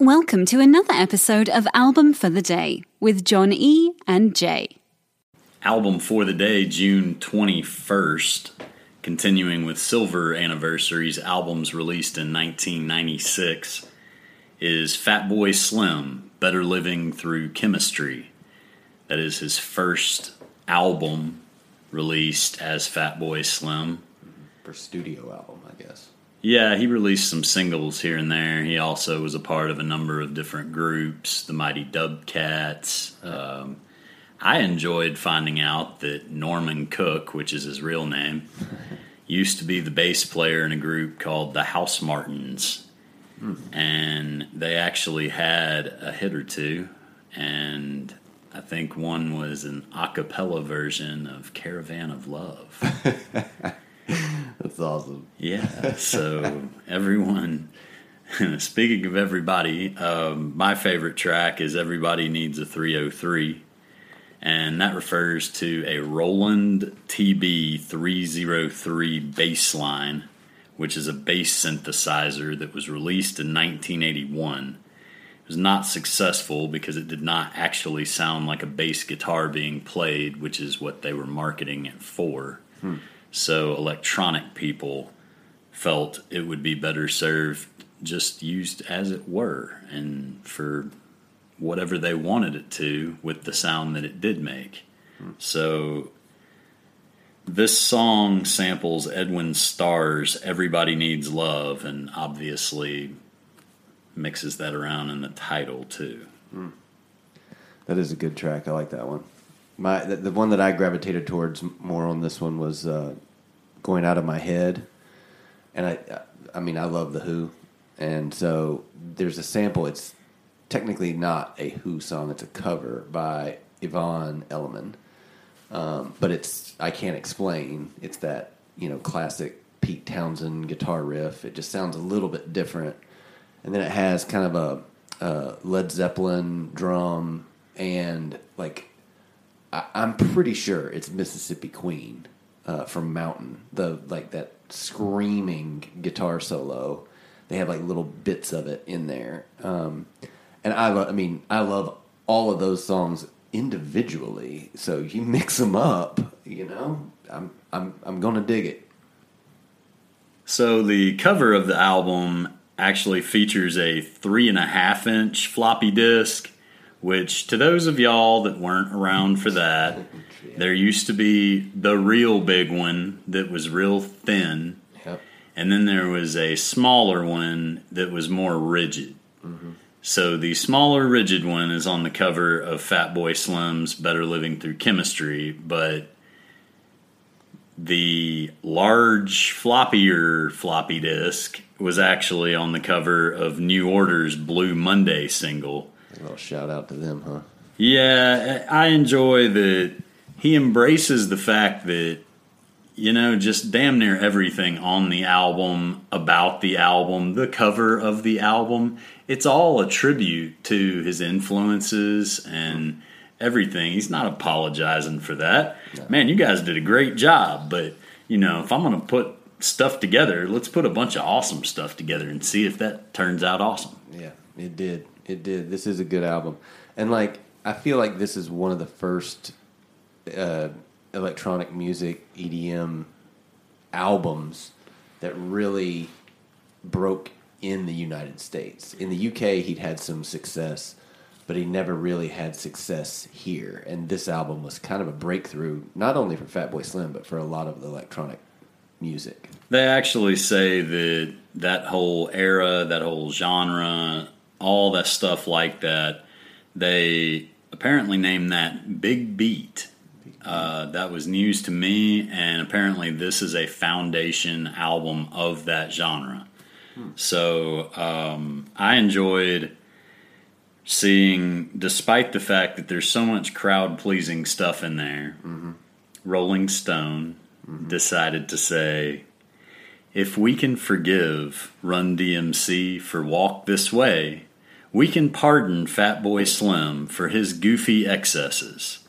Welcome to another episode of Album for the Day with John E. and Jay. Album for the day, June 21st. Continuing with Silver Anniversaries, albums released in 1996, is Fatboy Slim, Better Living Through Chemistry. That is his first album released as Fatboy Slim. For studio album, I guess. Yeah, he released some singles here and there. He also was a part of a number of different groups, the Mighty Dub Katz. Um, I enjoyed finding out that Norman Cook, which is his real name, used to be the bass player in a group called the Housemartins. And they actually had a hit or two. And I think one was an a cappella version of Caravan of Love. That's awesome. Yeah. So everyone, speaking of everybody, um, my favorite track is "Everybody Needs a 303," and that refers to a Roland TB 303 bass line, which is a bass synthesizer that was released in 1981. It was not successful because it did not actually sound like a bass guitar being played, which is what they were marketing it for. So electronic people felt it would be better served just used as it were and for whatever they wanted it to with the sound that it did make. So this song samples Edwin Starr's Everybody Needs Love and obviously mixes that around in the title too. That is a good track. I like that one. My the, the one that I gravitated towards more on this one was uh, going out of my head, and I I mean I love the Who, and so there's a sample. It's technically not a Who song. It's a cover by Yvonne Elliman, um, but it's I can't explain. It's that you know classic Pete Townshend guitar riff. It just sounds a little bit different, and then it has kind of a, a Led Zeppelin drum and like I, I'm pretty sure it's Mississippi Queen uh, from Mountain. The like that screaming guitar solo. They have like little bits of it in there, um, and I love. I mean, I love all of those songs individually. So you mix them up, you know. I'm I'm I'm gonna dig it. So the cover of the album actually features a three and a half inch floppy disk, which to those of y'all that weren't around for that, there used to be the real big one that was real thin, Yep. and then there was a smaller one that was more rigid. Mm-hmm. So the smaller rigid one is on the cover of Fatboy Slim's Better Living Through Chemistry, but the large floppier floppy disk was actually on the cover of New Order's Blue Monday single. A little shout out to them, huh? Yeah, I enjoy that he embraces the fact that you know just damn near everything on the album about the album, the cover of the album, it's all a tribute to his influences and everything. He's not apologizing for that. Man, you guys did a great job, but you know, if I'm going to put stuff together, let's put a bunch of awesome stuff together and see if that turns out awesome. Yeah, it did. It did. This is a good album, and like I feel like this is one of the first uh, electronic music EDM albums that really broke in the United States. In the UK, he'd had some success, but he never really had success here. And this album was kind of a breakthrough, not only for Fatboy Slim, but for a lot of electronic music. They actually say that that whole era, that whole genre, all that stuff like that, they apparently named that Big Beat. Uh, that was news to me, and apparently this is a foundation album of that genre. So um, I enjoyed seeing, despite the fact that there's so much crowd pleasing stuff in there, Rolling Stone decided to say, if we can forgive Run DMC for Walk This Way, we can pardon Fatboy Slim for his goofy excesses.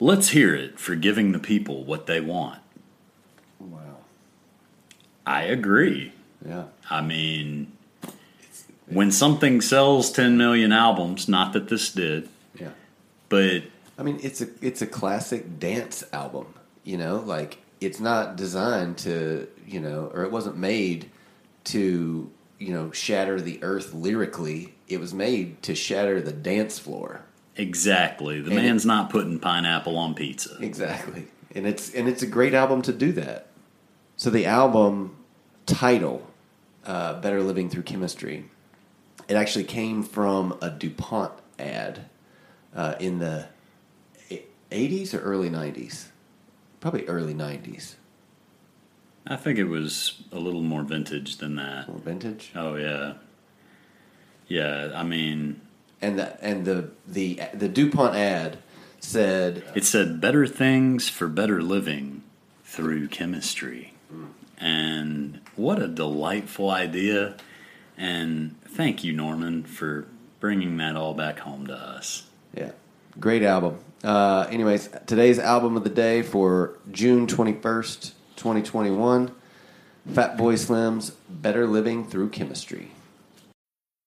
Let's hear it for giving the people what they want. Wow. I agree. Yeah. I mean, when something sells 10 million albums, not that this did, Yeah. but I mean, it's a it's a classic dance album. You know, like it's not designed to you know, or it wasn't made to you know shatter the earth lyrically. It was made to shatter the dance floor. exactly, the And it- man's not putting pineapple on pizza. Exactly, and it's and it's a great album to do that. So the album title, uh, "Better Living Through Chemistry," it actually came from a DuPont ad uh, in the '80s or early '90s, probably early '90s. I think it was a little more vintage than that. More vintage. Oh yeah, yeah. I mean, And the and the the the DuPont ad said it said better things for better living through chemistry, and what a delightful idea! And thank you, Norman, for bringing that all back home to us. Yeah, great album. Uh, anyways, today's album of the day for June twenty first, twenty twenty one. Fatboy Slim's "Better Living Through Chemistry."